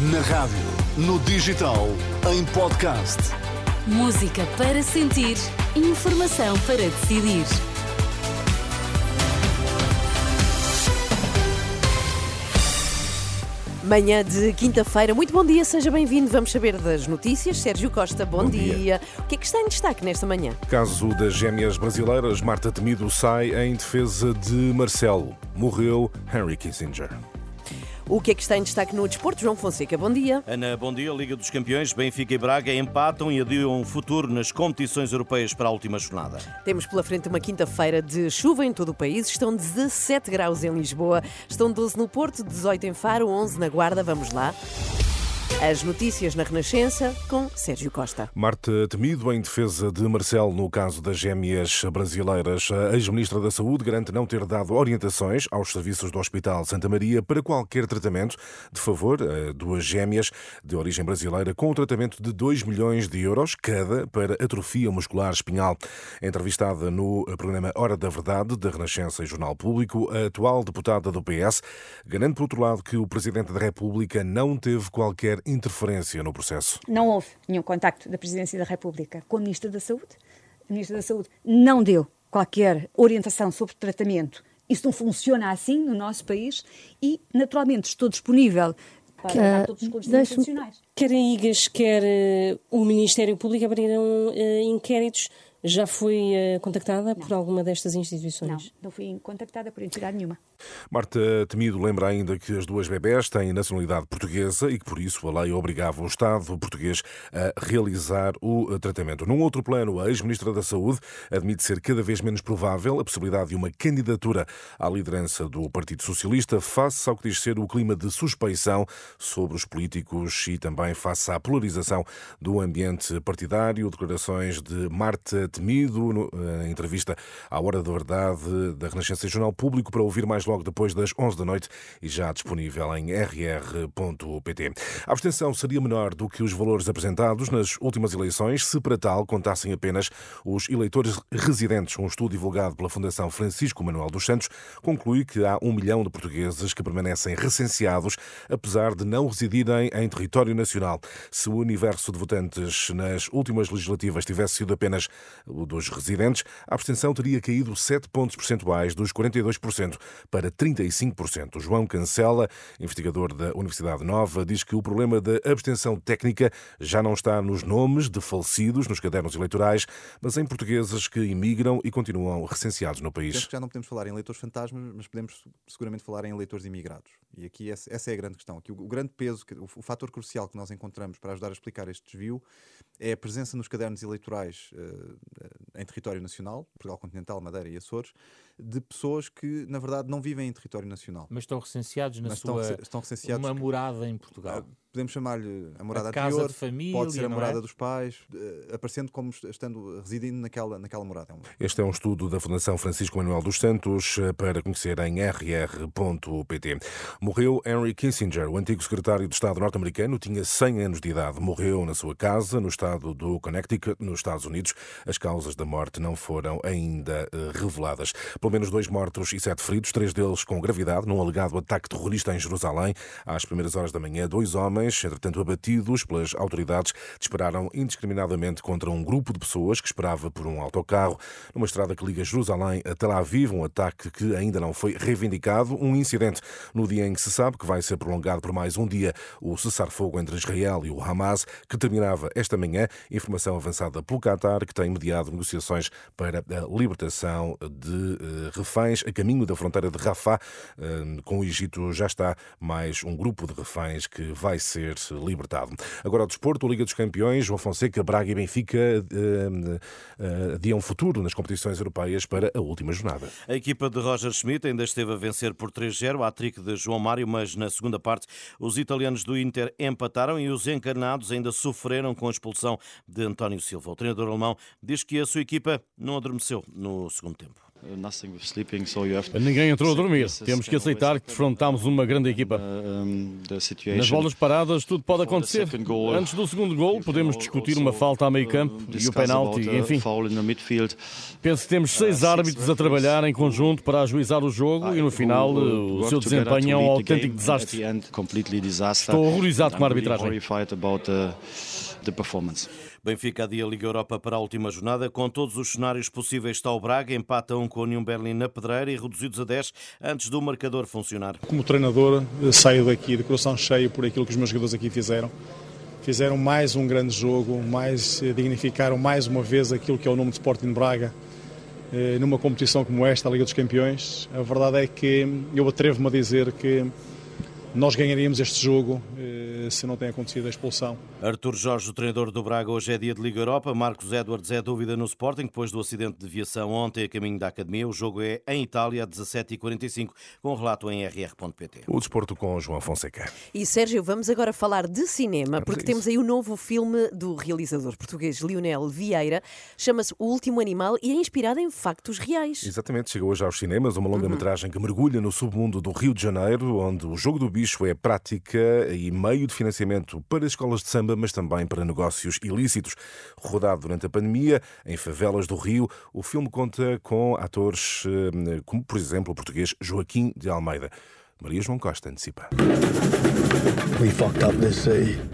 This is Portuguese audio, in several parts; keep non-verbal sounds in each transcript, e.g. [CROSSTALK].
Na rádio, no digital, em podcast. Música para sentir, informação para decidir. Manhã de quinta-feira, muito bom dia, seja bem-vindo. Vamos saber das notícias. Sérgio Costa, bom, Bom dia. dia. O que é que está em destaque nesta manhã? Caso das gêmeas brasileiras, Marta Temido sai em defesa de Marcelo. Morreu Henry Kissinger. O que é que está em destaque no desporto? João Fonseca, bom dia. Ana, bom dia. Liga dos Campeões, Benfica e Braga empatam e adiam o futuro nas competições europeias para a última jornada. Temos pela frente uma quinta-feira de chuva em todo o país. Estão 17 graus em Lisboa, estão 12 no Porto, 18 em Faro, 11 na Guarda. Vamos lá. As notícias na Renascença com Sérgio Costa. Marta Temido em defesa de Marcelo no caso das gêmeas brasileiras. A ex-ministra da Saúde garante não ter dado orientações aos serviços do Hospital Santa Maria para qualquer tratamento de favor a duas gêmeas de origem brasileira com um tratamento de 2 milhões de euros cada para atrofia muscular espinhal. Entrevistada no programa Hora da Verdade da Renascença e Jornal Público, a atual deputada do PS garante, por outro lado, que o Presidente da República não teve qualquer interferência no processo. Não houve nenhum contacto da Presidência da República com a Ministra da Saúde. A Ministra da Saúde não deu qualquer orientação sobre tratamento. Isso não funciona assim no nosso país e, naturalmente, estou disponível para dar todos os esclarecimentos deixe-me- adicionais. Quer a IGAS, quer eh, o Ministério Público abriram eh, inquéritos. Já foi eh, contactada por alguma destas Não, instituições? não fui contactada por entidade nenhuma. Marta Temido lembra ainda que as duas bebés têm nacionalidade portuguesa e que, por isso, a lei obrigava o Estado português a realizar o tratamento. Num outro plano, a ex-ministra da Saúde admite ser cada vez menos provável a possibilidade de uma candidatura à liderança do Partido Socialista, face ao que diz ser o clima de suspeição sobre os políticos e também face à polarização do ambiente partidário. Declarações de Marta Temido, no- eh, em entrevista à Hora da Verdade da Renascença e Jornal Público, para ouvir mais logo depois das 11 da noite e já disponível em rr.pt. A abstenção seria menor do que os valores apresentados nas últimas eleições, se para tal contassem apenas os eleitores residentes. Um estudo divulgado pela Fundação Francisco Manuel dos Santos conclui que há um milhão de portugueses que permanecem recenseados, apesar de não residirem em território nacional. Se o universo de votantes nas últimas legislativas tivesse sido apenas o dos residentes, a abstenção teria caído 7 pontos percentuais dos 42% para 35%. João Cancela, investigador da Universidade Nova, diz que o problema da abstenção técnica já não está nos nomes de falecidos nos cadernos eleitorais, mas em portugueses que imigram e continuam recenseados no país. Já não podemos falar em eleitores fantasmas, mas podemos seguramente falar em eleitores imigrados. E aqui essa é a grande questão. Aqui o, grande peso, o fator crucial que nós encontramos para ajudar a explicar este desvio é a presença nos cadernos eleitorais eh, em território nacional, Portugal continental, Madeira e Açores, de pessoas que, na verdade, não vivem em território nacional. Mas estão recenseados na Mas sua estão recenseados. uma morada em Portugal. Ah, Podemos chamar-lhe a morada A casa anterior, de família, pode ser a morada é? dos pais, eh, aparecendo como estando residindo naquela, naquela morada. É Este é um estudo da Fundação Francisco Manuel dos Santos eh, para conhecer em rr.pt. Morreu Henry Kissinger, o antigo secretário de Estado norte-americano, tinha 100 anos de idade. Morreu na sua casa, no estado do Connecticut, nos Estados Unidos. As causas da morte não foram ainda eh, reveladas. Pelo menos dois mortos e sete feridos, três deles com gravidade, num alegado ataque terrorista em Jerusalém. Às primeiras horas da manhã, dois homens, entretanto abatidos pelas autoridades, dispararam indiscriminadamente contra um grupo de pessoas que esperava por um autocarro. Numa estrada que liga Jerusalém a Tel Aviv, um ataque que ainda não foi reivindicado, um incidente no dia em que se sabe que vai ser prolongado por mais um dia o cessar-fogo entre Israel e o Hamas, que terminava esta manhã, informação avançada pelo Qatar, que tem mediado negociações para a libertação de eh, reféns a caminho da fronteira de Rafah. Eh, Com o Egito já está mais um grupo de reféns que vai ser libertado. Agora ao desporto, a Liga dos Campeões, João Fonseca, Braga e Benfica eh, eh, adiam futuro nas competições europeias para a última jornada. A equipa de Roger Schmidt ainda esteve a vencer por 3-0 a trick de João Mário, mas na segunda parte os italianos do Inter empataram e os encarnados ainda sofreram com a expulsão de António Silva. O treinador alemão diz que a sua equipa não adormeceu no segundo tempo. Ninguém entrou a dormir. Temos que aceitar que defrontámos uma grande equipa. Nas bolas paradas, tudo pode acontecer. Antes do segundo gol, podemos discutir uma falta a meio campo e o penalti, enfim. Penso que temos seis árbitros a trabalhar em conjunto para ajuizar o jogo e no final o seu desempenho é um autêntico desastre. Estou horrorizado com a arbitragem. Benfica adia Liga Europa para a última jornada. Com todos os cenários possíveis está o Braga, empata um com o União Berlim na pedreira e reduzidos a 10 antes do marcador funcionar. Como treinador, saio daqui de coração cheio por aquilo que os meus jogadores aqui fizeram. Fizeram mais um grande jogo, mais dignificaram mais uma vez aquilo que é o nome de Sporting Braga numa competição como esta, a Liga dos Campeões. A verdade é que eu atrevo-me a dizer que nós ganharíamos este jogo se não tem acontecido a expulsão. Artur Jorge, o treinador do Braga, hoje é dia de Liga Europa. Marcos Edwards é dúvida no Sporting, depois do acidente de viação ontem a caminho da Academia. O jogo é em Itália, 17h45, com relato em rr.pt. O desporto com João Fonseca. E Sérgio, vamos agora falar de cinema, porque temos aí o novo filme do realizador português Lionel Vieira. Chama-se O Último Animal e é inspirado em factos reais. Exatamente, chegou hoje aos cinemas uma longa-metragem que mergulha no submundo do Rio de Janeiro, onde o jogo do bicho é prática e meio de financiamento para escolas de samba, mas também para negócios ilícitos. Rodado durante a pandemia, em favelas do Rio, o filme conta com atores como, por exemplo, o português Joaquim de Almeida. Maria João Costa antecipa.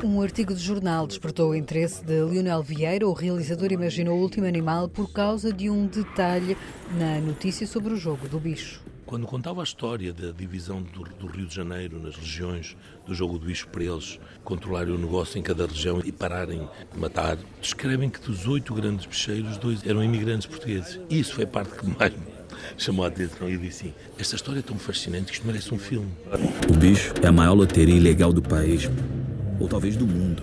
Um artigo de jornal despertou o interesse de Lionel Vieira. O realizador imaginou o último animal por causa de um detalhe na notícia sobre o jogo do bicho. Quando contava a história da divisão do, do, Rio de Janeiro nas regiões do jogo do bicho para eles controlarem o negócio em cada região e pararem de matar, descrevem que dos oito grandes bicheiros, dois eram imigrantes portugueses. Isso foi a parte que mais me chamou a atenção e disse assim, esta história é tão fascinante que isto merece um filme. O bicho é a maior loteria ilegal do país, ou talvez do mundo.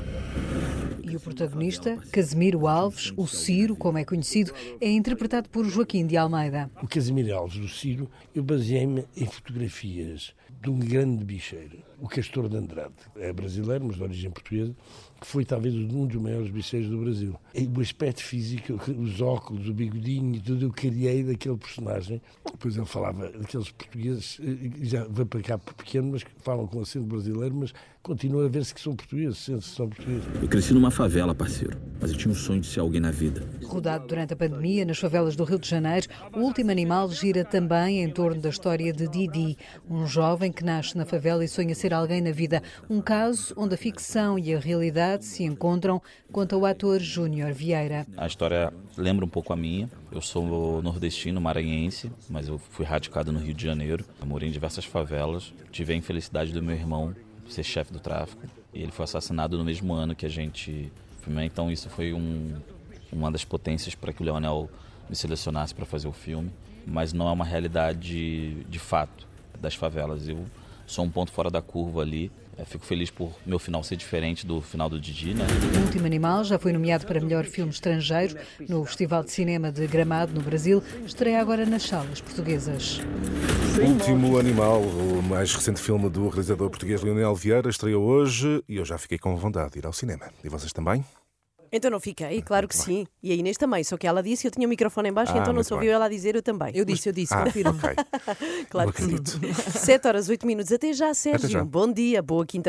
E o protagonista, Casimiro Alves, o Ciro, como é conhecido, é interpretado por Joaquim de Almeida. O Casimiro Alves, o Ciro, eu baseei-me em fotografias de um grande bicheiro, o Castor de Andrade. É brasileiro, mas de origem portuguesa, que foi talvez um dos maiores bicheiros do Brasil. E o aspecto físico, os óculos, o bigodinho, tudo eu criei daquele personagem. Depois ele falava daqueles portugueses, já vem para cá pequeno, mas falam com acento brasileiro, mas continua a ver-se que são portugueses, sente-se que são portugueses. Eu cresci numa favela, parceiro, mas eu tinha um sonho de ser alguém na vida. Rodado durante a pandemia nas favelas do Rio de Janeiro, o último animal gira também em torno da história de Didi, um jovem que nasce na favela e sonha ser alguém na vida. Um caso onde a ficção e a realidade se encontram, conta o ator Júnior Vieira. A história lembra um pouco a minha. Eu sou nordestino, maranhense, mas eu fui radicado no Rio de Janeiro. Eu morei em diversas favelas. Tive a infelicidade do meu irmão ser chefe do tráfico. E ele foi assassinado no mesmo ano que a gente. Então isso foi um, uma das potências para que o Leonel me selecionasse para fazer o filme. Mas não é uma realidade de fato das favelas. Eu sou um ponto fora da curva ali. Eu fico feliz por meu final ser diferente do final do Didi, né? O Último Animal já foi nomeado para melhor filme estrangeiro no Festival de Cinema de Gramado, no Brasil. Estreia agora nas salas portuguesas. Último Animal, o mais recente filme do realizador português Leonel Vieira, estreou hoje e eu já fiquei com vontade de ir ao cinema. E vocês também? Então não fiquei, claro que sim. E a Inês também, só que ela disse, eu tinha o microfone em baixo, Ah, então não muito se ouviu ela dizer, eu também. Eu disse, eu disse, Ah, confirmo. ok. [LAUGHS] Claro Não que sim. acredito. 7 horas, 8 minutos. Até já, Sérgio. já. Bom dia, boa quinta